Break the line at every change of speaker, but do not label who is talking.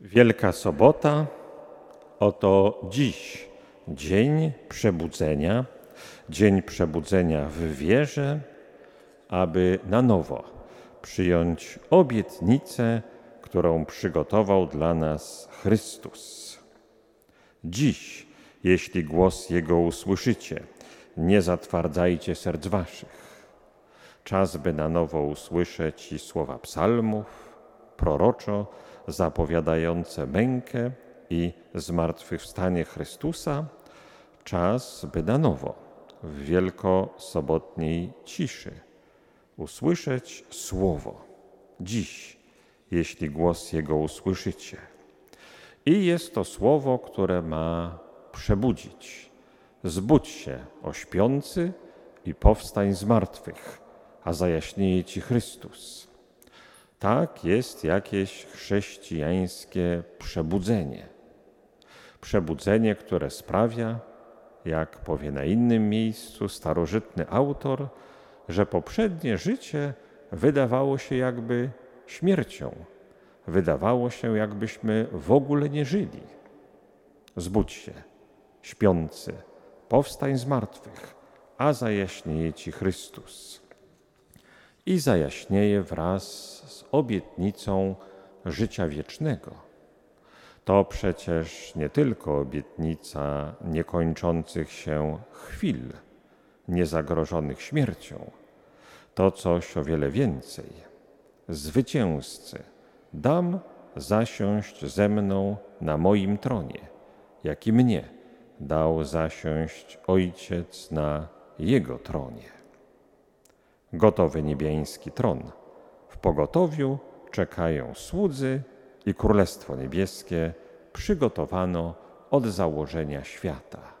Wielka Sobota, oto dziś dzień przebudzenia, dzień przebudzenia w wierze, aby na nowo przyjąć obietnicę, którą przygotował dla nas Chrystus. Dziś, jeśli głos Jego usłyszycie, nie zatwardzajcie serc waszych. Czas, by na nowo usłyszeć i słowa psalmów, proroczo zapowiadające mękę i zmartwychwstanie Chrystusa, czas, by na nowo w wielkosobotniej ciszy usłyszeć słowo. Dziś, jeśli głos Jego usłyszycie. I jest to słowo, które ma przebudzić. Zbudź się, o śpiący, i powstań z martwych, a zajaśnieje Ci Chrystus. Tak jest jakieś chrześcijańskie przebudzenie. Przebudzenie, które sprawia, jak powie na innym miejscu starożytny autor, że poprzednie życie wydawało się jakby śmiercią. Wydawało się, jakbyśmy w ogóle nie żyli. Zbudź się, śpiący, powstań z martwych, a zajaśnieje ci Chrystus. I zajaśnieje wraz obietnicą życia wiecznego. To przecież nie tylko obietnica niekończących się chwil, niezagrożonych śmiercią. To coś o wiele więcej. Zwycięzcy, dam zasiąść ze mną na moim tronie, jak i mnie dał zasiąść Ojciec na Jego tronie. Gotowy niebiański tron. Pogotowiu czekają słudzy i Królestwo Niebieskie przygotowano od założenia świata.